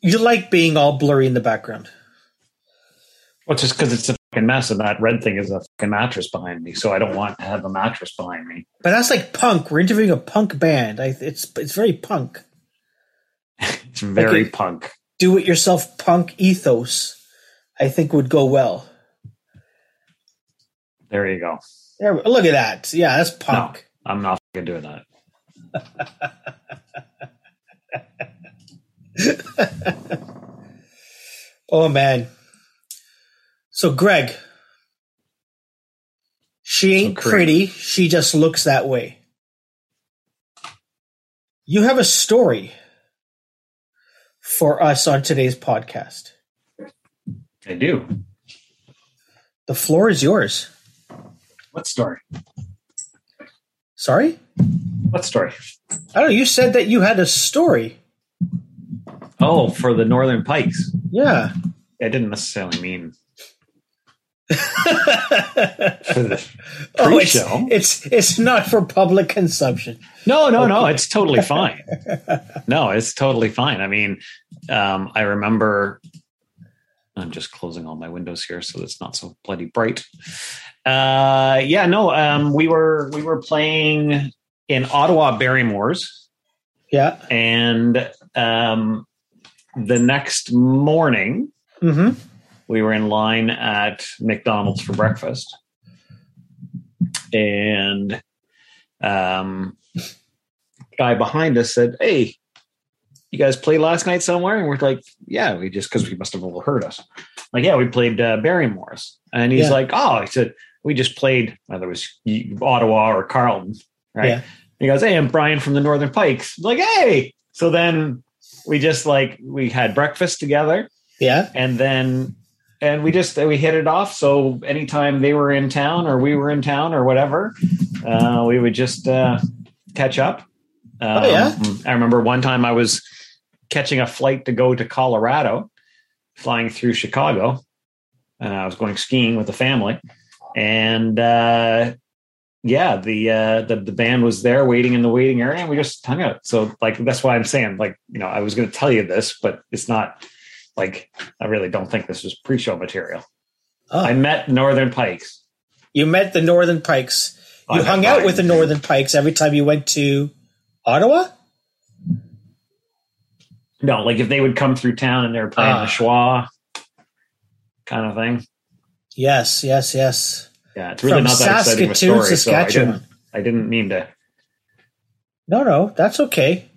You like being all blurry in the background. Well, just because it's a fucking mess, and that red thing is a fucking mattress behind me, so I don't want to have a mattress behind me. But that's like punk. We're interviewing a punk band. I, it's it's very punk. It's very Okay. punk. Do it yourself punk ethos. I think would go well. There you go. There, look at that. Yeah, that's punk. I'm not fucking doing that. Oh man. So Greg, she ain't So pretty. She just looks that way. You have a story for us on today's podcast. I do. The floor is yours. What story? Sorry? What story? I don't know. You said that you had a story. Oh, for the Northern Pikes. Yeah. I didn't necessarily mean oh, for the it's, pre-show. it's it's not for public consumption. No, no, no. It's totally fine. no, it's totally fine. I mean, um, I remember. I'm just closing all my windows here, so it's not so bloody bright. Uh, yeah, no. Um, we were we were playing in Ottawa Barrymore's, Yeah. and um, the next morning Mm-hmm. we were in line at McDonald's for breakfast, and um, guy behind us said, "Hey, you guys played last night somewhere?" And we're like, "Yeah, we just because we must have overheard us." Like, yeah, we played uh, Barrymore's, and he's Yeah. like, "Oh," he said, "We just played whether it was Ottawa or Carleton, right?" Yeah. He goes, "Hey, I'm Brian from the Northern Pikes." like, "Hey!" So then we just like we had breakfast together. Yeah. and then and we just we hit it off. So anytime they were in town or we were in town or whatever uh, we would just uh, catch up. Um, Oh, yeah? i remember one time i was catching a flight to go to colorado flying through chicago. And i was going skiing with the family. And uh, yeah the, uh, the the band was there waiting in the waiting area and we just hung out so like that's why i'm saying like you know i was going to tell you this but it's not like I really don't think this was pre-show material. Oh, I met Northern Pikes. you met the Northern Pikes. You hung out with the Northern Pikes every time you went to Ottawa? No, like if they would come through town and they were playing Ah. the schwa kind of thing. Yes, yes, yes. Yeah, it's really From not that exciting of a Saskatoon, story. So I Saskatchewan. didn't, I didn't mean to. No, no, that's okay.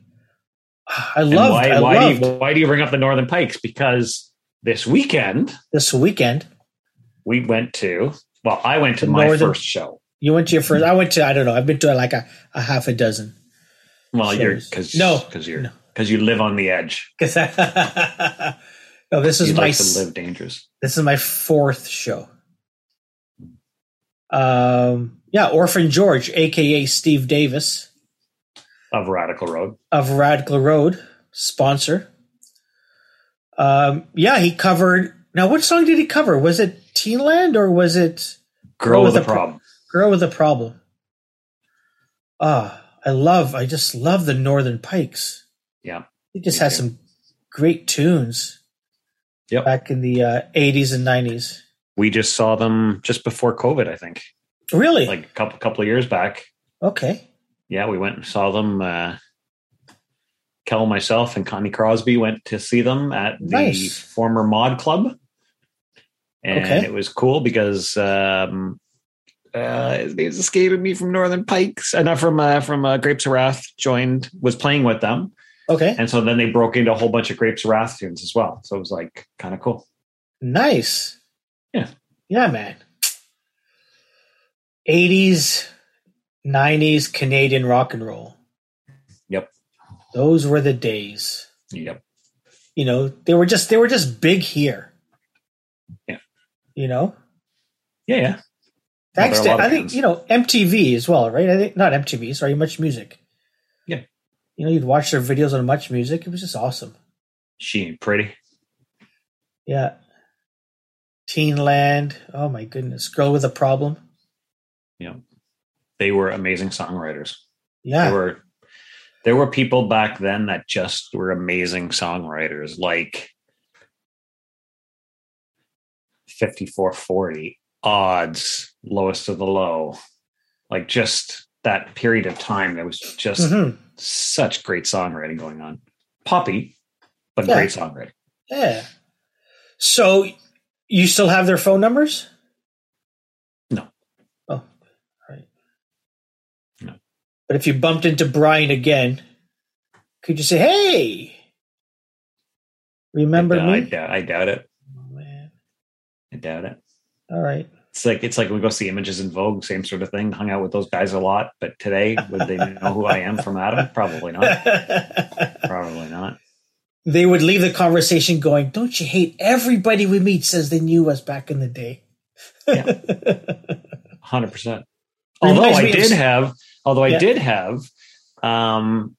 I love. why, I why loved do you, why do you bring up the Northern Pikes? Because this weekend this weekend. we went to. Well, I went to my Northern- first show. You went to your first. I went to. I don't know. I've been to like a, a half a dozen. Well, you're because No. because you're No. because you live on the edge. no, this is You my like to live dangerous. this is my fourth show. Um, yeah, Orphan George, aka Steve Davis Of Radical Road. of Radical Road, sponsor. Um, yeah, he covered. Now, what song did he cover? Was it Teenland or was it Girl with with a a pro- problem. Girl with a Problem? Ah, I love. I just love the Northern Pikes. Yeah. He just has too. some great tunes. Yep. Back in the uh, 80s and 90s. We just saw them just before COVID, I think. Really? like a couple couple of years back. okay. Yeah, we went and saw them. Uh, Kel, myself, and Connie Crosby went to see them at the Nice. former Mod Club, and Okay. it was cool because um, uh, they escaped me from Northern Pikes, uh, from uh, from uh, Grapes of Wrath. Joined was playing with them, Okay. and so then they broke into a whole bunch of Grapes of Wrath tunes as well. So it was like kind of cool. Nice. Yeah. Yeah, man. 80s, 90s Canadian rock and roll. Yep. Those were the days. Yep. You know, they were just they were just big here. Yeah. You know? Yeah, yeah. Thanks to I think, you know, MTV as well, right? I think not MTV, sorry, Much Music. Yeah. You know, you'd watch their videos on Much Music. It was just awesome. She ain't pretty. Yeah. Teenland. Oh my goodness. Girl with a problem. Yeah, they were amazing songwriters. Yeah. They were there were people back then that just were amazing songwriters, like 5440, odds, lowest of the low. Like just that period of time, there was just Mhm. such great songwriting going on. Poppy, but Yeah. great songwriting. Yeah. So you still have their phone numbers? No. Oh, right. No. But if you bumped into Brian again, could you say, "Hey, remember I, me?" I, doubt, I doubt it. Oh, man. I doubt it. All right. It's like it's like we go see images in Vogue, same sort of thing. Hung out with those guys a lot, but today would they know who I am from Adam? Probably not. Probably not. They would leave the conversation going, "Don't you hate everybody we meet says they knew us back in the day?" yeah. Hundred percent. Although I of- did have, although I Yeah. did have, um,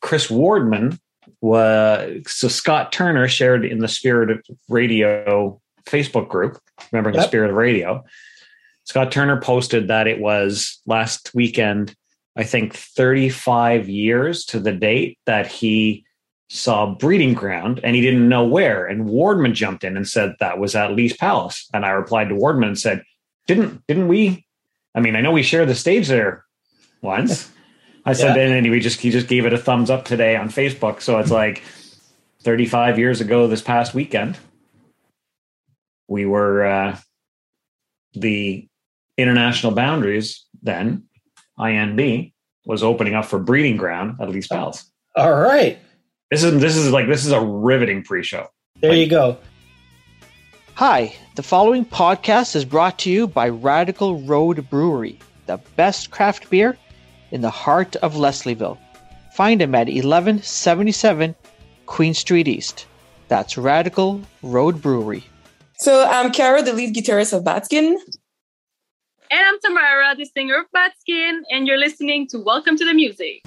Chris Wardman was so Scott Turner shared in the Spirit of Radio Facebook group. Remember the Spirit of Radio. Scott Turner posted that it was last weekend. I think 35 years to the date that he saw breeding ground and he didn't know where. And Wardman jumped in and said that was at Lee's Palace. And I replied to Wardman and said, Didn't didn't we? I mean, I know we shared the stage there once. I said, Yeah. and he just he just gave it a thumbs up today on Facebook. So it's like 35 years ago this past weekend. We were uh, the international boundaries then, INB, was opening up for breeding ground at Lee's Palace. All right. This is this is like this is a riveting pre-show. There you go. Hi, the following podcast is brought to you by Radical Road Brewery, the best craft beer in the heart of Leslieville. Find them at 1177 Queen Street East. That's Radical Road Brewery. So I'm Kara, the lead guitarist of Bad Skin. And I'm Tamara, the singer of Bad Skin, and you're listening to Welcome to the Music.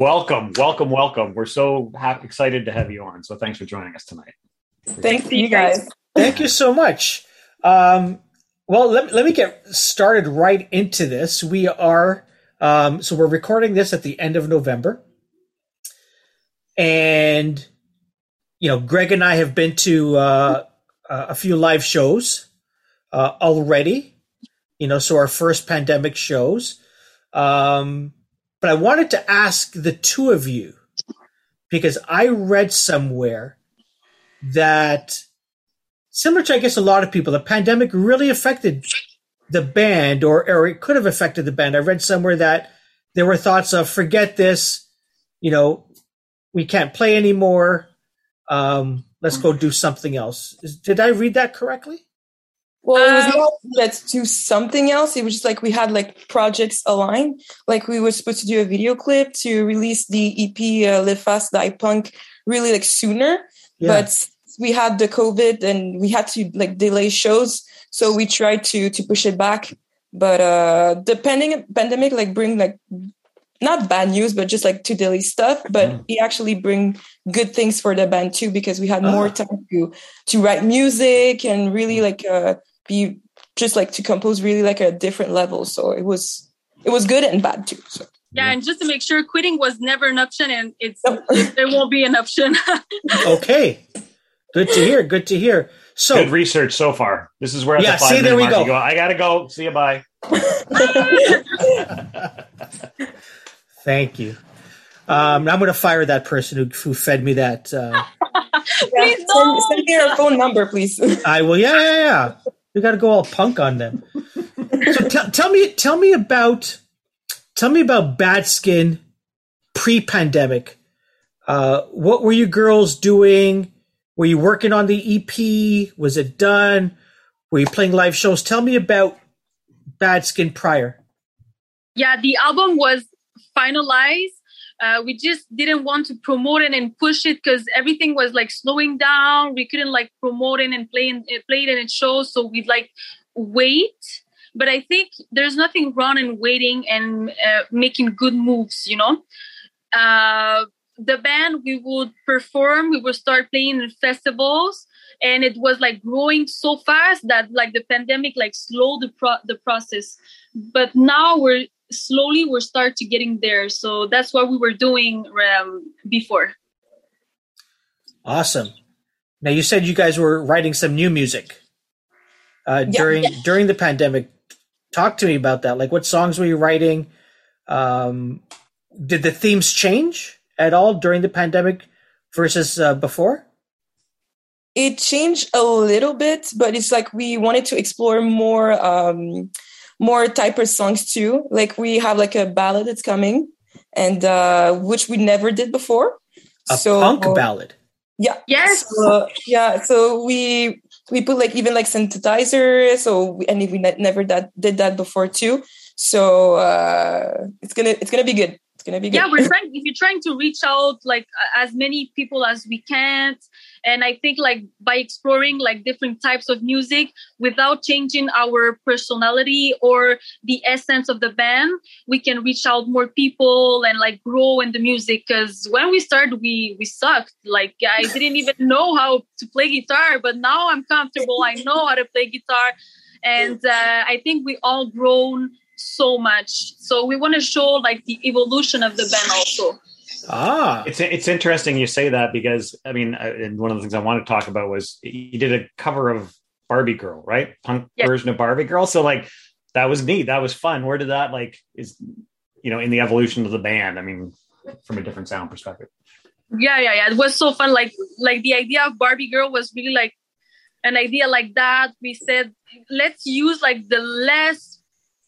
Welcome, welcome, welcome. We're so happy, excited to have you on. So thanks for joining us tonight. Thanks to you guys. Thank you so much. Um, well, let, let me get started right into this. We are, um, so we're recording this at the end of November. And, you know, Greg and I have been to uh, a few live shows uh, already, you know, so our first pandemic shows. Um, but I wanted to ask the two of you, because I read somewhere that similar to I guess a lot of people, the pandemic really affected the band, or or it could have affected the band. I read somewhere that there were thoughts of forget this, you know, we can't play anymore. Um, let's go do something else. Did I read that correctly? Well, it was Um, not let's do something else. It was just like we had like projects aligned. Like we were supposed to do a video clip to release the EP uh, Live Fast Die Punk really like sooner, Yeah. but we had the COVID and we had to like delay shows. So we tried to to push it back. But uh the pandemic pandemic like bring like not bad news, but just like to delay stuff. But Mm. it actually bring good things for the band too because we had more Ah. time to to write music and really like uh be just like to compose really like a different level. So it was it was good and bad too. So Yeah, and just to make sure, quitting was never an option, and it's Nope. there won't be an option. Okay. Good to hear. Good to hear. So Good research so far. This is where Yeah, the see, there we mark go. I gotta go. See you. Bye. thank you. Um, I'm going to fire that person who, who fed me that. Uh, Please send, don't. send me your phone number, please. I will. Yeah, yeah, yeah. We got to go all punk on them. So tell tell me, tell me about, tell me about Bad Skin pre-pandemic. Uh, what were you girls doing? Were you working on the EP? Was it done? Were you playing live shows? Tell me about Bad Skin prior. Yeah, the album was finalized. Uh, we just didn't want to promote it and push it because everything was like slowing down. We couldn't like promote it and play play it in shows, so we'd like wait. But I think there's nothing wrong in waiting and uh, making good moves. You know, uh, the band we would perform. We would start playing in festivals, and it was like growing so fast that like the pandemic like slowed the pro- the process. But now we're slowly we're start to getting there. So that's what we were doing um, before. Awesome. Now you said you guys were writing some new music uh, Yeah, during yeah. during the pandemic. Talk to me about that. Like, what songs were you writing? Um, did the themes change at all during the pandemic versus uh, before? it changed a little bit, but it's like we wanted to explore more um more type of songs too. Like we have like a ballad that's coming and uh which we never did before. A punk ballad. Yeah. Yes. So, yeah. So we we put like even like synthesizer. So we, and we ne- never that did that before too. So uh it's gonna it's gonna be good. It's gonna be good. yeah we're trying if you're trying to reach out like as many people as we can and i think like by exploring like different types of music without changing our personality or the essence of the band we can reach out more people and like grow in the music. Because when we started we we sucked. Like i didn't even know how to play guitar but now i'm comfortable. I know how to play guitar. And uh, i think we all grown so much. So we want to show like the evolution of the band also Ah, It's it's interesting you say that because I mean, uh, and one of the things I wanted to talk about was you did a cover of Barbie Girl, right? Punk Yeah. version of Barbie Girl. So like that was neat. That was fun. Where did that like is you know in the evolution of the band? I mean, from a different sound perspective. yeah yeah yeah it was so fun like like the idea of barbie girl was really like an idea like that we said let's use like the less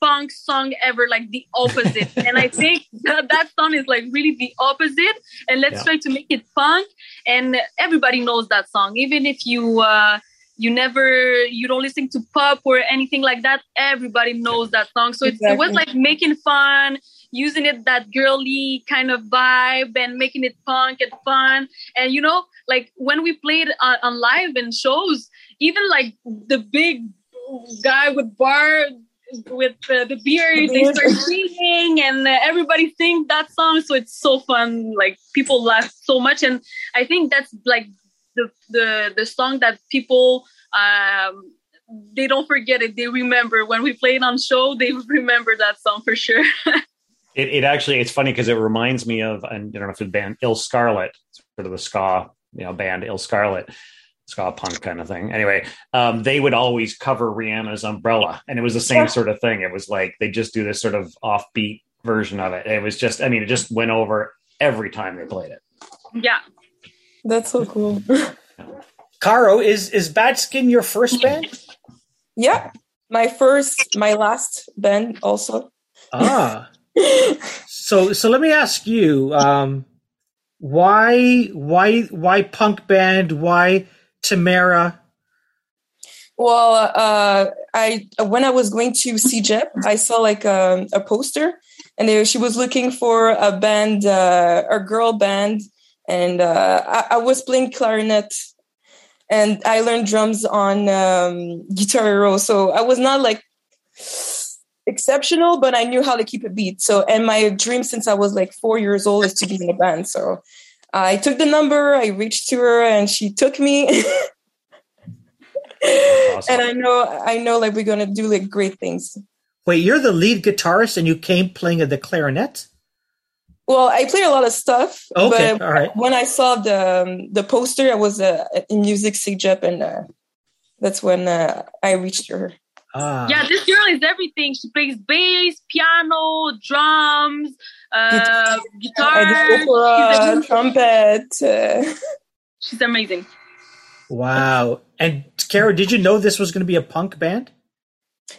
punk song ever like the opposite. And i think that, that song is like really the opposite. And let's Yeah. try to make it punk. And everybody knows that song. Even if you uh you never you don't listen to pop or anything like that everybody knows that song. So it, it was like making fun using it that girly kind of vibe and making it punk and fun. And you know like when we played on, on live and shows even like the big guy with bar with uh, the beard they beard. start singing and uh, everybody sings that song. So it's so fun. Like people laugh so much. And i think that's like the the the song that people um they don't forget it. They remember. When we play it on show they remember that song for sure. It, it actually it's funny because it reminds me of and I don't know if the band Ill Scarlet, sort of the ska you know band Ill Scarlet, ska punk kind of thing. Anyway, um, they would always cover Rihanna's Umbrella, and it was the same Yeah. sort of thing. It was like they just do this sort of offbeat version of it. It was just I mean it just went over every time they played it. yeah That's so cool. Caro, is is Bad Skin your first band? yeah. My first, my last band also. Ah, so so let me ask you, um, why why why punk band? Why Tamara? Well, uh, I when I was going to CEGEP, I saw like um, a poster, and there, she was looking for a band, uh, a girl band, and uh, I, I was playing clarinet, and I learned drums on um, Guitar Hero, so I was not like exceptional, but I knew how to keep a beat. So, and my dream since I was like four years old is to be in a band. So, I took the number, I reached to her, and she took me. Awesome. and I know I know like we're gonna do like great things. Wait, you're the lead guitarist and you came playing the clarinet? Well, I play a lot of stuff. Okay, but all right. when I saw the um, the poster, I was uh, in music CEGEP, and uh, that's when uh, I reached her. Ah, yeah this girl is everything she plays bass piano drums uh guitar opera, she's, trumpet. Uh, she's amazing wow. And Caro, did you know this was going to be a punk band?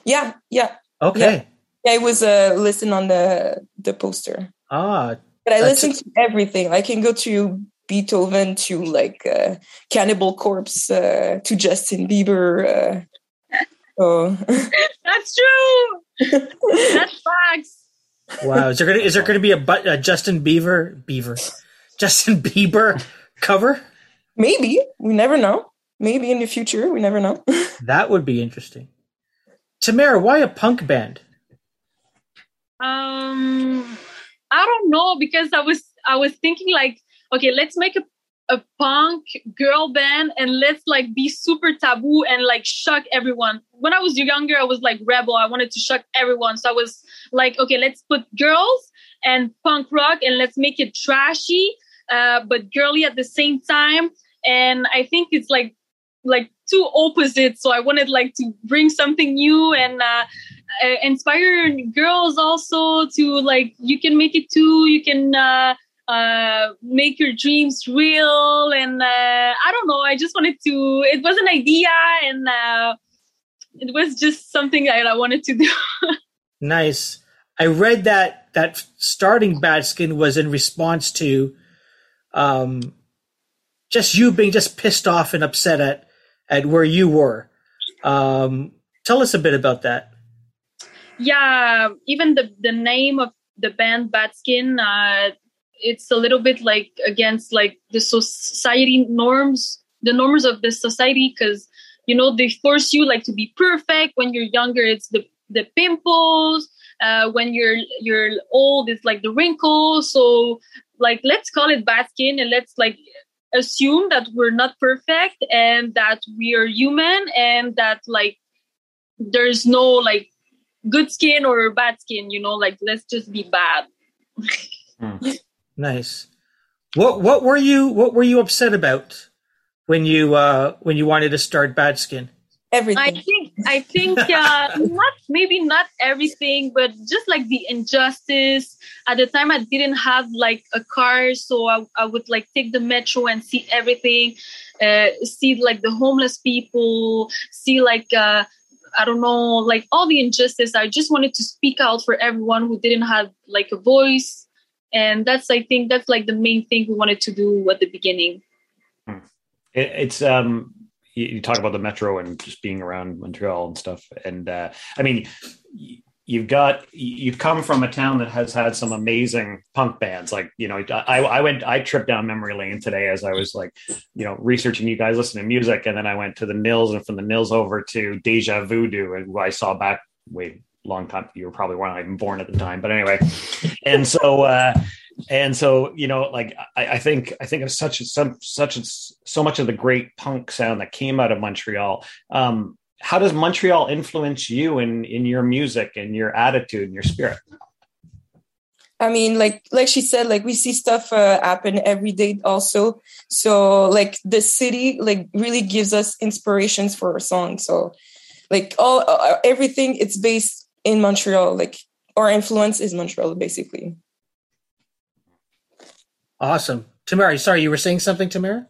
yeah, yeah, Okay. yeah. I was uh, listening on the the poster, Ah, but I That's- listen to everything. I can go to Beethoven to like uh, Cannibal Corpse uh, to Justin Bieber. Uh, so that's true that's facts wow. Is there gonna is there going to be a, a Justin Bieber Beaver Justin Bieber cover? maybe we never know. Maybe in the future, we never know. That would be interesting. Tamara, why a punk band? um i don't know because i was i was thinking like okay let's make a a punk girl band and let's like be super taboo and like shock everyone. When I was younger, I was like rebel. I wanted to shock everyone. So I was like, okay, let's put girls and punk rock and let's make it trashy, uh, but girly at the same time. And I think it's like like two opposites. So I wanted like to bring something new and uh, uh, inspire girls also to like you can make it too. You can uh, uh, make your dreams real. And uh, I don't know. I just wanted to. It was an idea, and uh, it was just something that I wanted to do. nice. I read that that starting Bad Skin was in response to um, just you being just pissed off and upset at at where you were. Um, tell us a bit about that. Yeah, even the the name of the band Bad Skin, uh, it's a little bit like against like the society norms, the norms of the society, because you know they force you like to be perfect when you're younger. It's the the pimples. Uh, when you're you're old, it's like the wrinkles. So like let's call it bad skin and let's like assume that we're not perfect and that we are human and that like there's no like good skin or bad skin you know like let's just be bad mm. nice what what were you what were you upset about when you uh when you wanted to start bad skin everything. I think I think uh, not maybe not everything, but just like the injustice. At the time, I didn't have like a car, so I, I would like take the metro and see everything, uh, see like the homeless people, see like. Uh, I don't know, like all the injustice. I just wanted to speak out for everyone who didn't have like a voice. And that's, I think, that's like the main thing we wanted to do at the beginning. Hmm. It's um, you, talk about the metro and just being around Montreal and stuff. And uh, I mean, you've got you've come from a town that has had some amazing punk bands. Like you know, I, I went I tripped down memory lane today as I was like you know researching you guys listening to music, and then I went to the Nils and from the Nils over to Deja Voodoo, and who I saw back way long time. You were probably weren't even born at the time, but anyway. And so uh, and so you know like I, I, think i think of such some such so much of the great punk sound that came out of montreal um how does montreal influence you in in your music and your attitude and your spirit I mean, like like she said, like we see stuff uh, happen every day also. So like the city like really gives us inspirations for our song. So like all uh, everything it's based in Montreal. Like our influence is Montreal basically. Awesome. Tamara, sorry, you were saying something, Tamara?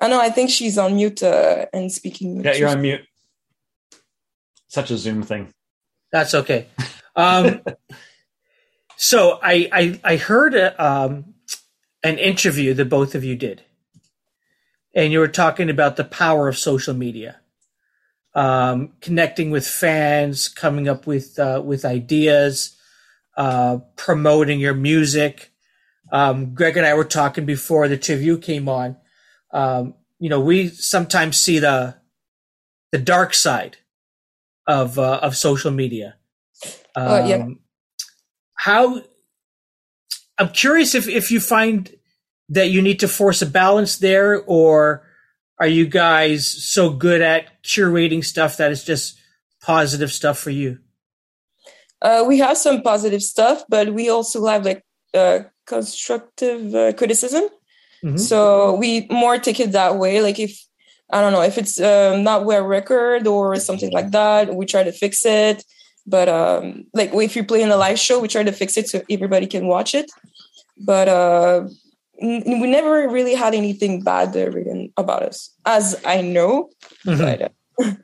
I know, I think she's on mute uh, and speaking. Yeah, you're on mute. Such a Zoom thing. That's okay. Um, so I, I, I heard a, um, an interview that both of you did, and you were talking about the power of social media, um, connecting with fans, coming up with uh, with ideas, uh, promoting your music. Um, Greg and I were talking before the two of you came on. Um, you know, we sometimes see the the dark side of uh, of social media. Um, uh, yeah. How I'm curious if if you find that you need to force a balance there, or are you guys so good at curating stuff that it's just positive stuff for you? Uh, we have some positive stuff, but we also have like uh, constructive uh, criticism. Mm-hmm. So we more take it that way. Like if I don't know if it's um, not well record or something like that, we try to fix it. But um, like if you play in a live show, we try to fix it so everybody can watch it. But uh, we never really had anything bad written about us, as I know. Mm-hmm. But, uh,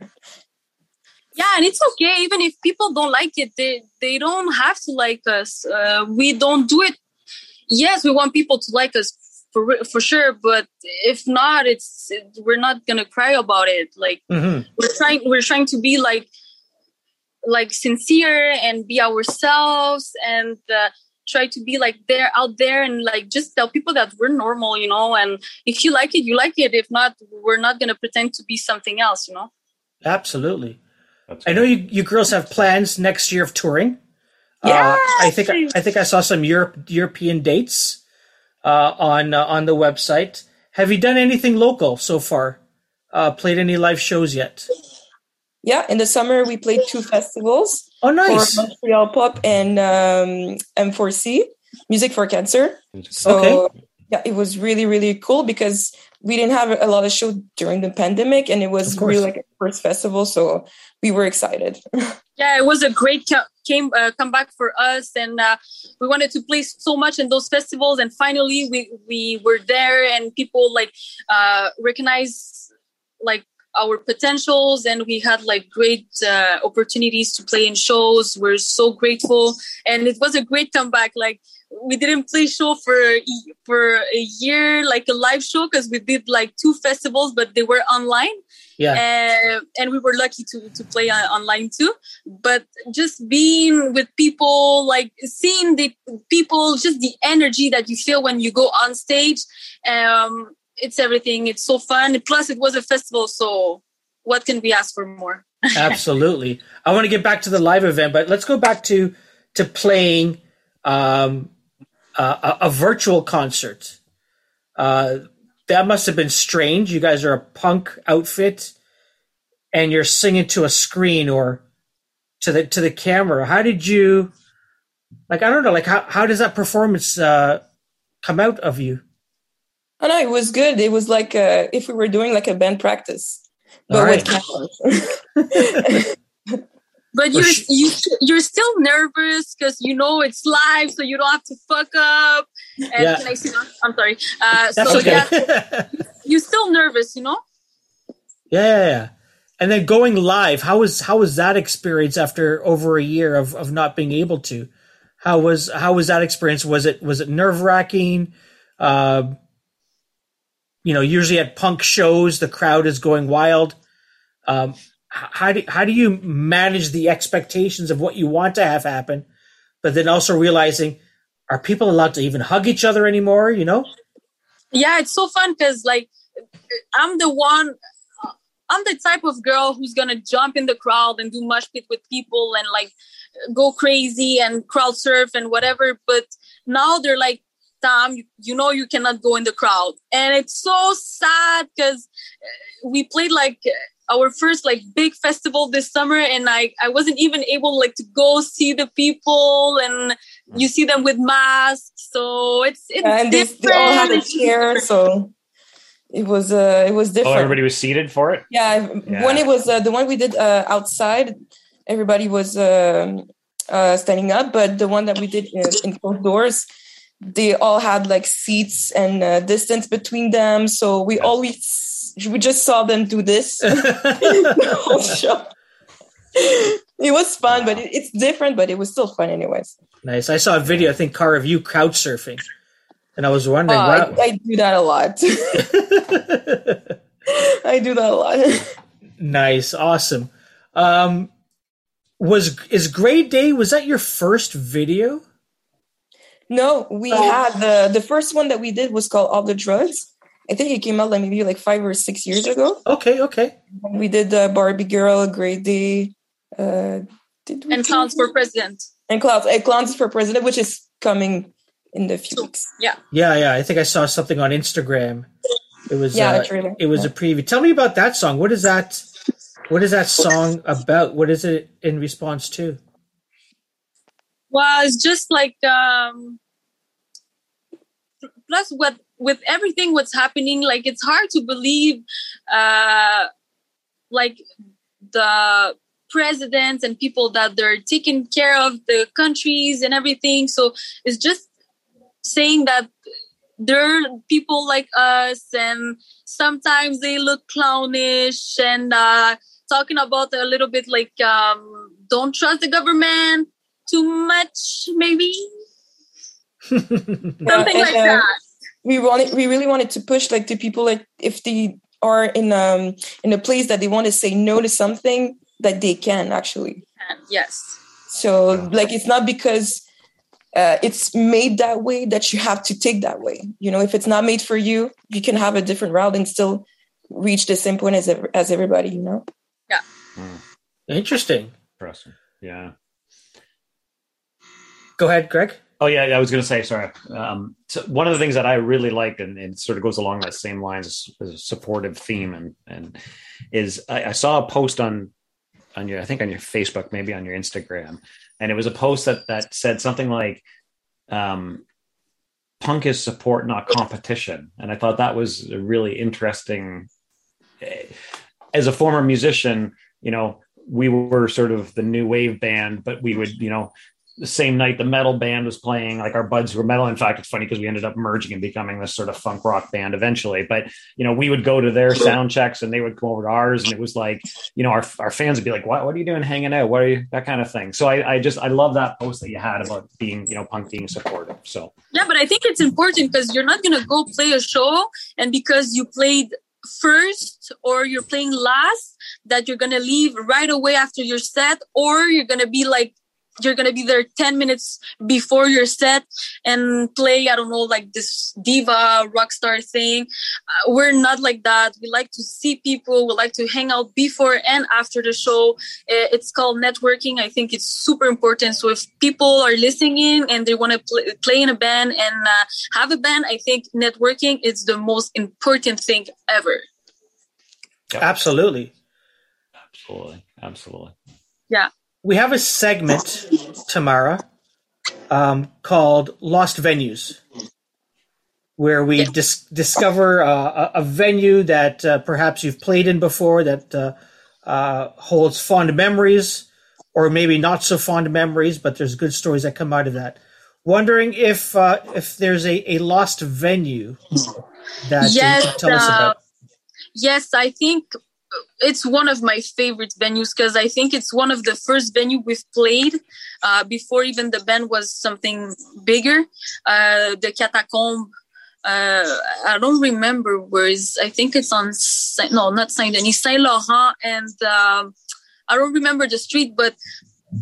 yeah and it's okay even if people don't like it they they don't have to like us uh, we don't do it yes, we want people to like us for for sure, but if not, it's it, we're not gonna cry about it. Like mm-hmm. we're trying, we're trying to be like like sincere and be ourselves and uh, try to be like there out there and like just tell people that we're normal, you know. And if you like it, you like it. If not, we're not gonna pretend to be something else, you know. Absolutely. I know you, you girls have plans next year of touring. Yeah, uh, I think I think I saw some Europe, European dates uh, on uh, on the website. have you done anything local so far? Uh, played any live shows yet? Yeah, in the summer we played two festivals Oh, nice. for Montreal Pop and um, M4C, Music for Cancer. So Okay. yeah, it was really really cool because we didn't have a lot of shows during the pandemic, and it was really like a first festival, so we were excited. yeah, it was a great co- came uh, comeback for us, and uh, we wanted to play so much in those festivals, and finally we we were there, and people like uh, recognize like our potentials, and we had like great uh, opportunities to play in shows. We're so grateful, and it was a great comeback. Like we didn't play show for for a year, like a live show, because we did like two festivals, but they were online Yeah. uh, and we were lucky to to play uh, online too. But just being with people, like seeing the people, just the energy that you feel when you go on stage, um, it's everything. It's so fun. Plus, it was a festival, so what can we ask for more? Absolutely. I want to get back to the live event, but let's go back to to playing um, uh, a, a virtual concert. Uh, that must have been strange. You guys are a punk outfit, and you're singing to a screen or to the to the camera. How did you? Like I don't know. Like how how does that performance uh, come out of you? Oh no, it was good. It was like uh, if we were doing like a band practice, but All with cameras. But you're sh- you you're still nervous because you know it's live, so you don't have to fuck up. And Yeah. can I see? I'm sorry. Uh, That's so okay. yeah, you're still nervous, you know. Yeah, yeah, yeah. And then going live, how was how was that experience after over a year of, of not being able to? How was how was that experience? Was it was it nerve wracking? Uh, you know, usually at punk shows, the crowd is going wild. Um, how do how do you manage the expectations of what you want to have happen, but then also realizing are people allowed to even hug each other anymore? You know, yeah it's so fun because like i'm the one i'm the type of girl who's gonna jump in the crowd and do mush pit with people and like go crazy and crowd surf and whatever but now they're like tom you, you know you cannot go in the crowd and it's so sad because we played like our first like big festival this summer and I, I wasn't even able like to go see the people and you see them with masks so it's it's and they, different. they all had a chair, so it was uh, it was Oh, different. everybody was seated for it. Yeah, Yeah. when it was uh, the one we did uh, outside, everybody was um, uh, standing up, but the one that we did in, in closed doors, they all had like seats and uh, distance between them, so we always we just saw them do this the whole show. It was fun, but it, it's different, but it was still fun anyways. nice. I saw a video. I think car of you couch surfing, and I was wondering. Uh, wow. I, I do that a lot. I do that a lot. Nice, awesome. Um, was is Grey Day? Was that your first video? No, we had the the first one that we did was called All the Drugs. I think it came out like maybe like five or six years ago. Okay, okay. We did the Barbie Girl, Great Day, uh, did we and do- clowns for president. and clowns, and clowns for president, which is coming in the few weeks. Yeah. Yeah, yeah. I think I saw something on Instagram. It was Yeah, uh, a trailer. it was a preview. Tell me about that song. What is that? What is that song about? What is it in response to? It's just like um plus what with everything what's happening, like it's hard to believe uh like the presidents and people that they're taking care of the countries and everything. So it's just saying that there are people like us and sometimes they look clownish and uh talking about a little bit like um don't trust the government too much maybe something and, like uh, that We wanted, we really wanted to push like to people like if they are in um in a place that they want to say no to something that they can actually. And yes So like it's not because uh, it's made that way that you have to take that way. You know, if it's not made for you, you can have a different route and still reach the same point as as everybody. You know. Yeah. Interesting. Interesting. Yeah. Go ahead, Greg. Oh yeah, I was going to say sorry. Um, so one of the things that I really liked, and, and sort of goes along that same lines as, as a supportive theme, and and is I, I, saw a post on on your I think on your Facebook, maybe on your Instagram, and it was a post that that said something like, um, "Punk is support, not competition," and I thought that was a really interesting. Eh, as a former musician, you know, we were sort of the new wave band, but we would, you know, the same night the metal band was playing like our buds were metal. In fact it's funny because we ended up merging and becoming this sort of funk rock band eventually. But you know we would go to their sound checks and they would come over to ours and it was like you know our, our fans would be like what, what are you doing hanging out? What are you that kind of thing. So I, I just i love that post that you had about being you know punk being supportive so. Yeah but i think it's important because you're not going to go play a show and because you played first or you're playing last that you're going to leave right away after your set or you're going to be like you're gonna be there 10 minutes before your set and play i don't know like this diva rock star thing. Uh, we're not like that. We like to see people. We like to hang out before and after the show. Uh, it's called networking. I think it's super important. So if people are listening and they want to play, play in a band and uh, have a band i think networking is the most important thing ever. Absolutely. Absolutely. Absolutely. Yeah we have a segment, Tamara, um, called Lost Venues, where we dis- discover uh, a, venue that uh, perhaps you've played in before that uh, uh, holds fond memories, or maybe not so fond memories, but there's good stories that come out of that. Wondering if uh, if there's a, a lost venue that yes, you can tell us uh, about. Yes, I think it's one of my favorite venues because I think it's one of the first venue we've played uh, before even the band was something bigger. Uh, the Catacomb. Uh, I don't remember where is. I think it's on Saint, no, not Saint Denis, Saint Laurent, and um, I don't remember the street, but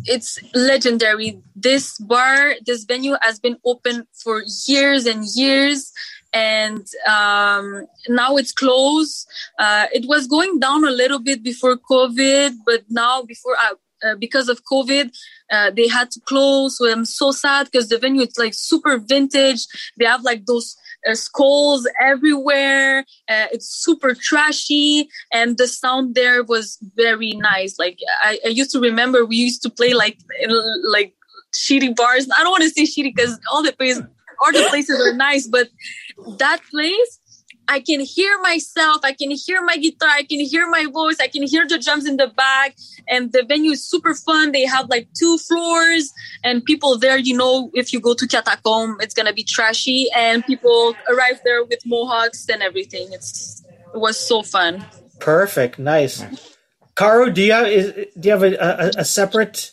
it's legendary. This bar, this venue has been open for years and years and um, now it's closed. Uh, it was going down a little bit before COVID, but now before uh, uh, because of COVID, uh, they had to close. So I'm so sad because the venue is like super vintage. They have like those uh, skulls everywhere. Uh, it's super trashy, and the sound there was very nice. Like I, I used to remember, we used to play like in, like shitty bars. I don't want to say shitty because all the places, all the places are nice, but that place I can hear myself, I can hear my guitar, I can hear my voice, I can hear the drums in the back, and the venue is super fun. They have like two floors, and people there, you know, if you go to Catacomb, it's gonna be trashy, and people arrive there with mohawks and everything. It's it was so fun. Perfect, nice. Caro, do you have is, do you have a, a, a separate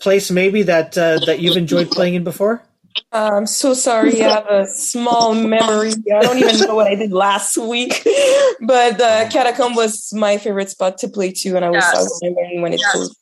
place maybe that uh, that you've enjoyed playing in before? I'm so sorry. I have a small memory. I don't even know what I did last week, but uh, Catacomb was my favorite spot to play to, and I was yes. when, when it yes. closed.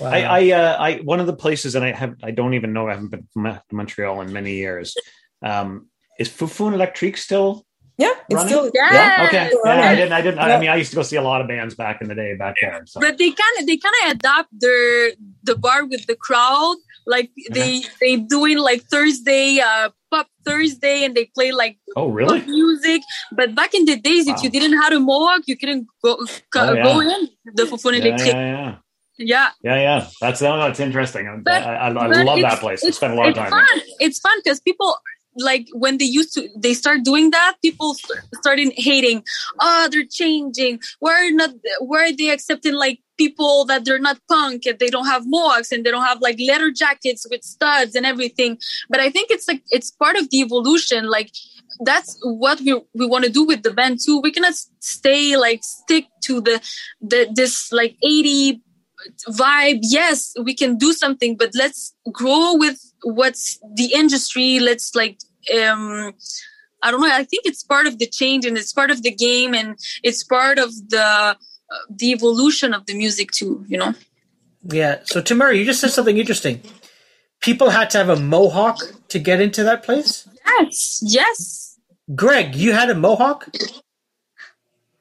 Wow. I, I, uh, I, one of the places, and I have, I don't even know. I haven't been to Montreal in many years. Um, is Foufounes Électriques still? Yeah, it's running? still yes. yeah. Okay, yeah, I didn't. I didn't. Yeah. I mean, I used to go see a lot of bands back in the day back there. So. But they kind of, they kind of adapt their the bar with the crowd like they they doing like Thursday uh pop Thursday and they play like oh really music. But back in the days, wow. if you didn't have a mohawk, you couldn't go oh, yeah. go in the Foufounes yeah, Électriques. Yeah, yeah. Yeah. Yeah, yeah. That's that's interesting. But, I, I, I love that place. I spent a lot of time. Fun. It's fun because people like when they used to they start doing that people started hating oh they're changing why are not why are they accepting like people that they're not punk and they don't have mohawks and they don't have like leather jackets with studs and everything. But i think it's like it's part of the evolution. Like that's what we we want to do with the band too. We cannot stay like stick to the the this like 80 vibe. Yes we can do something but let's grow with what's the industry. Let's like um i don't know. I think it's part of the change and it's part of the game and it's part of the the evolution of the music too you know? Yeah so tamara you just said something interesting. People had to have a mohawk to get into that place? Yes yes. Greg you had a mohawk?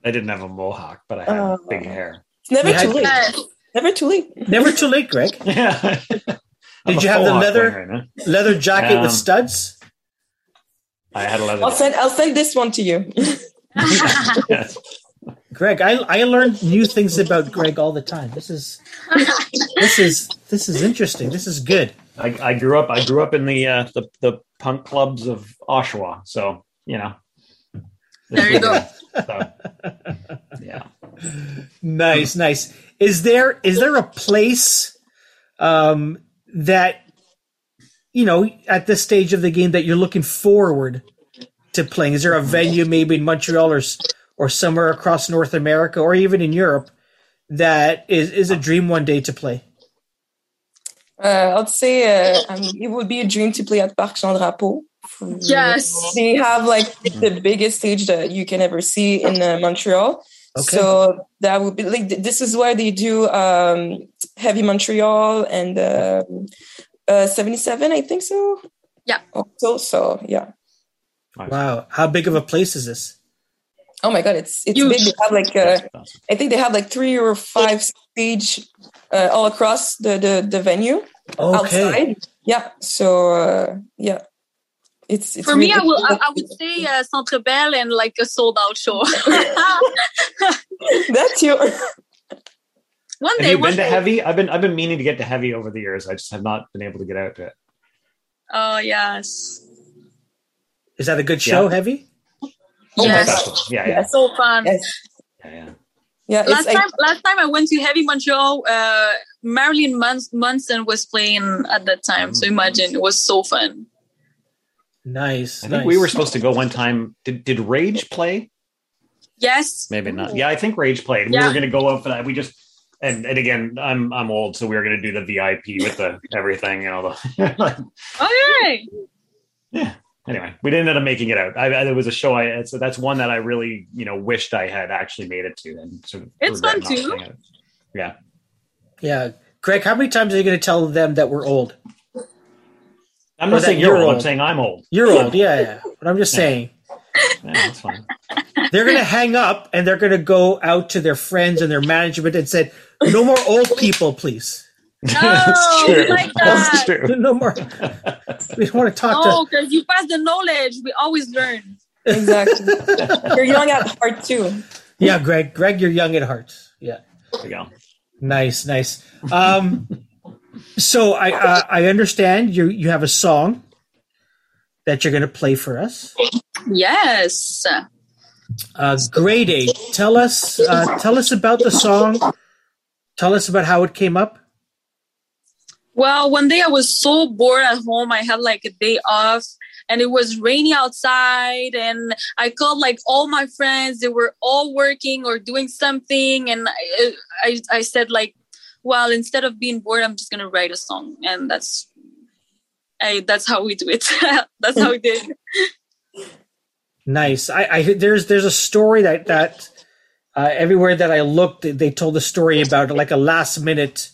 I didn't have a mohawk but i had uh, big hair. Never too late. Never too late. Never too late greg. Yeah. Did you have the leather right leather jacket with Um, studs? I had a leather. I'll send I'll send this one to you. Yes. Greg, I I learn new things about Greg all the time. This is this is this is interesting. This is good. I, I grew up. I grew up in the uh, the the punk clubs of Oshawa. So you know. There you go. So, yeah. Nice, nice. Is there is there a place um, that you know at this stage of the game that you're looking forward to playing? Is there a venue maybe in Montreal or s- or somewhere across North America or even in Europe that is is a dream one day to play? Uh, I'd say uh, um, it would be a dream to play at Parc Jean Drapeau. yes. They have like the biggest stage that you can ever see in uh, Montreal. Okay. So that would be like this is where they do um, Heavy Montreal and uh, uh, 77, I think so. Yeah. Also, so yeah. Wow, how big of a place is this? Oh my god, it's it's Huge. big. They have like uh, I think they have like three or five stage uh, all across the the, the venue Okay, outside. Yeah. So uh, yeah, it's, it's For me, I will. I, I would say uh, Centre Bell and like a sold out show. that's your. one Have day, you one been to. Heavy? I've been I've been meaning to get to Heavy over the years. I just have not been able to get out to it. Oh yes, is that a good show? Yeah. Heavy. Oh my yes, Festival. Yeah, yeah, so fun. Yes. yeah, yeah. Yeah. Last like, time, last time I went to Heavy Montreal, uh, Marilyn Mons- Manson was playing at that time. So imagine it was so fun. Nice. I think we were supposed to go one time. Did did Rage play? Yes, Maybe not. Yeah, I think Rage played. We were going to go up for that. We just and and again, I'm I'm old, so we were going to do the VIP with the everything. You know, the okay. yeah. Anyway, we didn't end up making it out. I, I, there was a show. I so that's one that I really you know wished I had actually made it to, and sort of It's fun too. it. Yeah, Yeah, Greg. How many times are you going to tell them that we're old? I'm not saying you're you're old. I'm saying I'm old. You're old. Yeah, yeah. But I'm just Yeah. saying. Yeah, that's fine. they're going to hang up and they're going to go out to their friends and their management and said, "No more old people, please. Oh, we like That's that. true. No more. We don't want to talk No, because you pass the knowledge. We always learn. exactly. You're young at heart too. to." Yeah, Greg. Greg, you're young at heart. Yeah, There we go. nice, nice. Um, so I uh, I understand you you have a song that you're going to play for us. Yes. Uh, Gray Day. Tell us uh, tell us about the song. Tell us about how it came up. Well, one day I was so bored at home. I had like a day off and it was rainy outside and I called like all my friends. They were all working or doing something. And I, I, I said like, well, instead of being bored, I'm just going to write a song. And that's, I, that's how we do it. that's how we did. Nice. I, I there's there's a story that that uh, everywhere that I looked, they told the story about like a last minute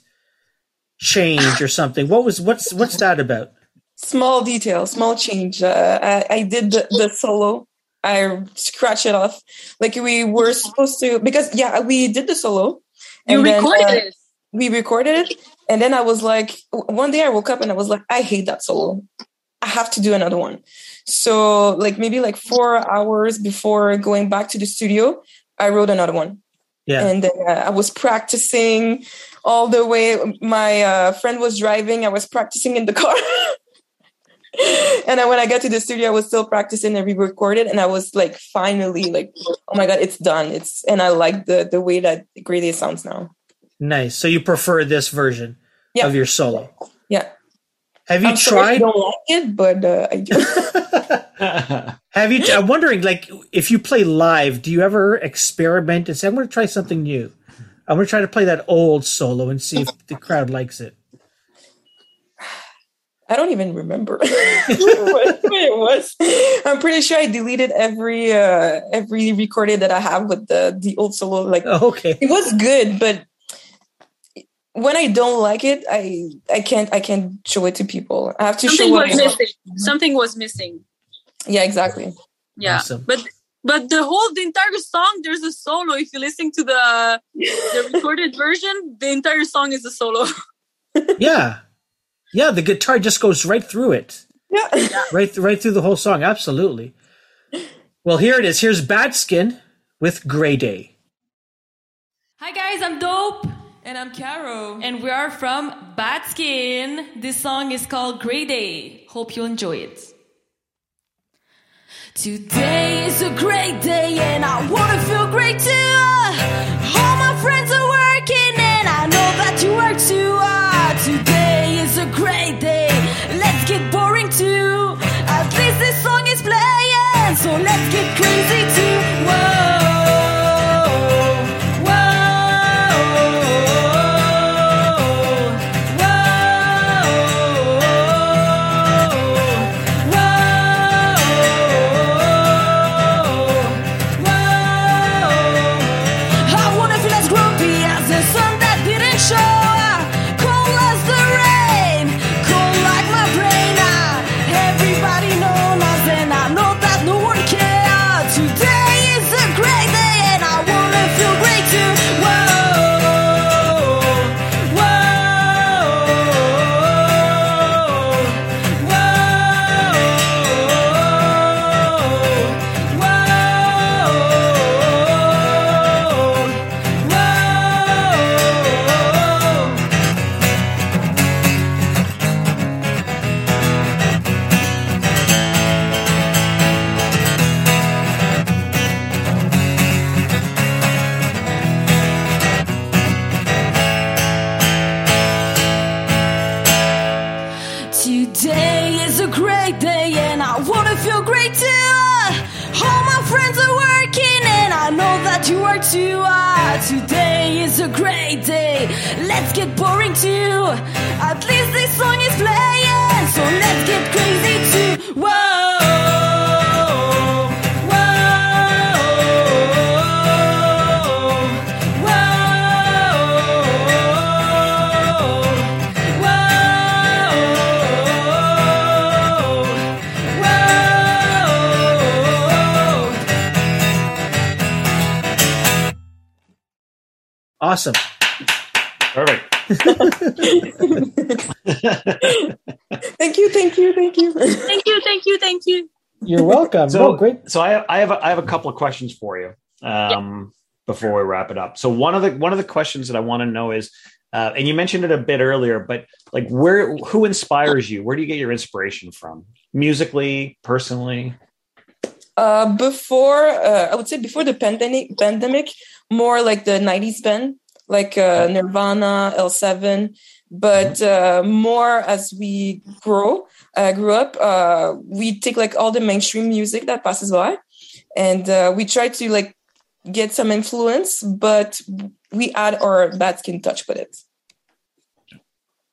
change or something. What was what's what's that about? Small detail, small change. Uh, I, I did the, the solo. I scratched it off. Like we were supposed to, because yeah, we did the solo. You then, recorded uh, it. we recorded it and then i was like one day i woke up and i was like i hate that solo i have to do another one so like maybe like four hours before going back to the studio i wrote another one Yeah. and then uh, i was practicing all the way my uh, friend was driving i was practicing in the car and then when i got to the studio i was still practicing and we recorded and i was like finally like oh my god it's done it's and i like the the way that Gray Day sounds now Nice. So you prefer this version Yeah. of your solo? yeah Have you I'm tried? if you don't like it, but uh, I do. Have you? I'm wondering, like, if you play live, do you ever experiment and say, "I'm going to try something new"? I'm going to try to play that old solo and see if the crowd likes it. I don't even remember what it was. I'm pretty sure I deleted every uh, every recording that I have with the the old solo. Like Oh, okay. it was good, but when I don't like it, I I can't I can't show it to people. I have to Something show what was missing. Something was missing. Yeah, exactly. Yeah. Awesome. But but the whole the entire song there's a solo. If you listen to the the recorded version, the entire song is a solo. Yeah. Yeah, the guitar just goes right through it, Yeah. right, right through the whole song. Absolutely. Well, here it is. Here's Bad Skin with Gray Day. Hi guys, I'm Dope. And I'm Caro. And we are from Bad Skin. This song is called Grey Day. Hope you enjoy it. Today is a great day and I wanna feel great too. All my friends are working and I know that you work too. Ah, today is a great day. Let's get boring too. At least this song is playing, so let's get crazy too. Whoa. Awesome. Perfect. Thank you, thank you, thank you. Thank you, thank you, thank you. You're welcome. So no, great. So I, I have a, I have a couple of questions for you um, before we wrap it up. So one of the one of the questions that I want to know is, uh, and you mentioned it a bit earlier, but like where who inspires you? Where do you get your inspiration from? Musically, personally? Uh, before, uh, I would say before the pandemic, pandemic, more like the '90s band, like uh, Nirvana, L7. But uh, more as we grow, uh, grew up, uh, we take like all the mainstream music that passes by, and uh, we try to like get some influence, but we add our bad skin touch with it.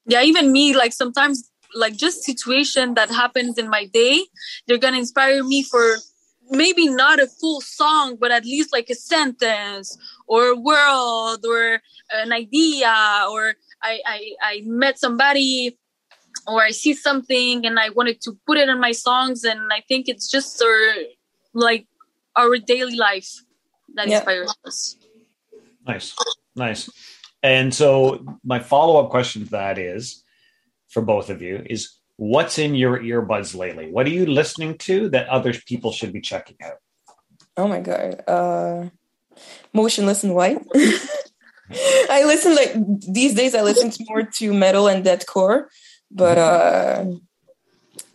yeah even me like sometimes like just situation that happens in my day they're gonna inspire me for maybe not a full song but at least like a sentence or a world or an idea or i i, I met somebody or i see something and i wanted to put it in my songs and i think it's just our like our daily life that Yeah. inspires us Nice, nice. And so my follow up question to that is, for both of you, is what's in your earbuds lately? What are you listening to that other people should be checking out? Oh my god. Uh Motionless in White. I listen like these days I listen more to metal and deathcore, but uh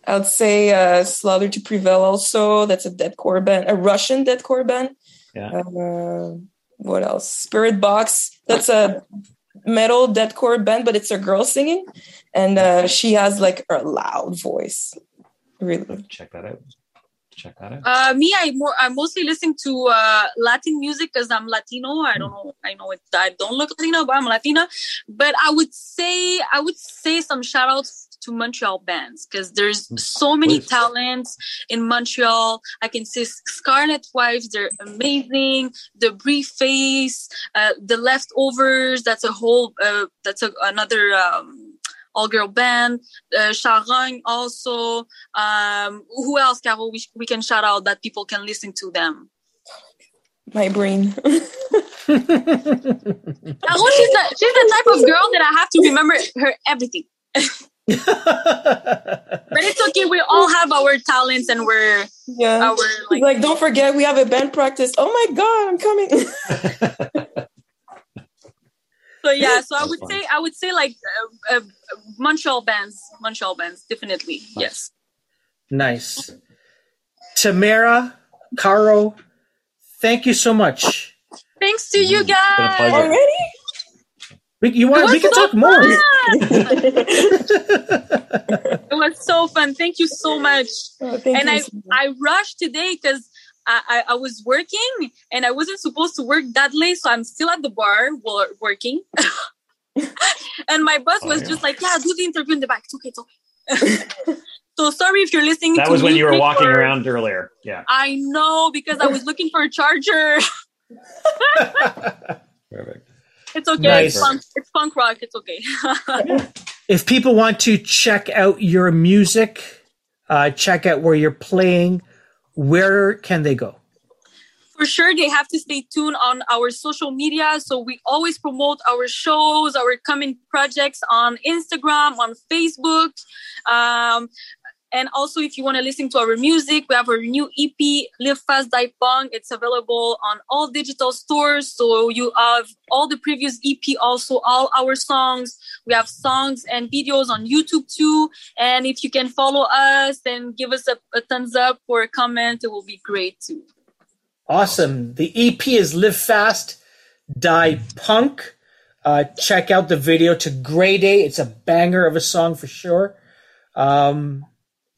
I would say uh Slaughter to Prevail also. That's a deathcore band, a Russian deathcore band. Yeah. Uh, what else? Spiritbox. That's a metal deathcore band, but it's a girl singing, and uh, she has like a loud voice. Really. Check that out. Check that out. Uh, me, I more I mostly listen to uh, Latin music because I'm Latino. I don't know. I know it. I don't look Latino, but I'm Latina. But I would say I would say some shout outs to Montreal bands because there's so many talents in Montreal. I can say Scarlet Wives. They're amazing. The Brief Face, uh, the Leftovers. That's a whole. Uh, that's a, another. Um, all girl band, uh, Charogne also. Um, who else, Carol? We, we can shout out that people can listen to them. My brain. Carol, she's the she's the type of girl that I have to remember her everything. But it's okay. We all have our talents and we're Yeah. our Like, like. don't forget, we have a band practice. Oh my God, I'm coming. So yeah. So I would fun. say I would say like uh, uh, Montreal bands, Montreal bands, definitely. Yes. nice. Tamara, Caro, thank you so much. Thanks to you It's been a guys. Already? We, you want? We can so talk more. It was so fun. Thank you so much. Oh, and I so much. I rushed today because I, I I was working and I wasn't supposed to work that late, so I'm still at the bar while working. and my boss Oh, was yeah. just like, "Yeah, do the interview in the back. It's okay. It's okay." so sorry if you're listening. That to was when you were music walking or- around earlier. Yeah. I know because I was looking for a charger. Perfect. it's okay. Nice. It's, punk, it's punk rock. It's okay. if people want to check out your music, uh, check out where you're playing, where can they go? For sure they have to stay tuned on our social media. So we always promote our shows our coming projects on instagram on facebook. Um, and also if you want to listen to our music we have our new ep live fast die punk it's available on all digital stores. So you have all the previous ep also all our songs. We have songs and videos on youtube too. And if you can follow us and give us a, a thumbs up or a comment it will be great too Awesome. The EP is Live Fast, Die Punk. Uh, check out the video to Gray Day. It's a banger of a song for sure. Um,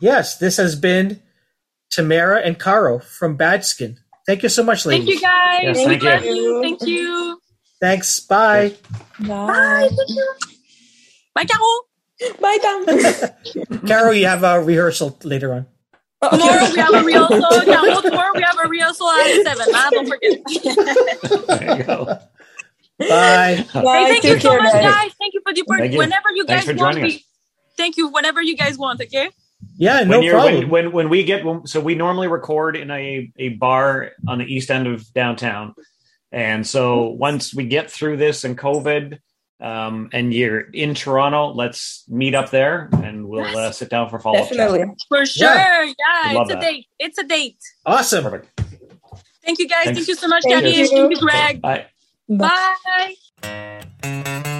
yes, this has been Tamara and Caro from Bad Skin. Thank you so much, ladies. Thank you guys. Yes, We thank you. love you. Thank you. Thanks. Bye. Bye. Bye, Caro. Bye, Dan. Caro, you have a rehearsal later on. Tomorrow we have a rehearsal. Caro, tomorrow we have a rehearsal at 7. Huh? Don't forget. There you go. Bye. hey, Bye. thank you Take so care, much, guys. guys. Thank you for the part. Thank you. Whenever you Thanks guys for want joining me. Thank you. Whenever you guys want, okay? Yeah, no when, you're, problem. when, when when we get when, so we normally record in a a bar on the east end of downtown, and so once we get through this and COVID, um, and you're in Toronto, let's meet up there and we'll uh, sit down for follow up. Definitely. For sure. Yeah. Yeah, it's a that. date. It's a date. awesome. Perfect. Thank you, guys. Thanks. Thank you so much, Thank Janine. you. Thank you, Greg. Bye. Bye. Bye.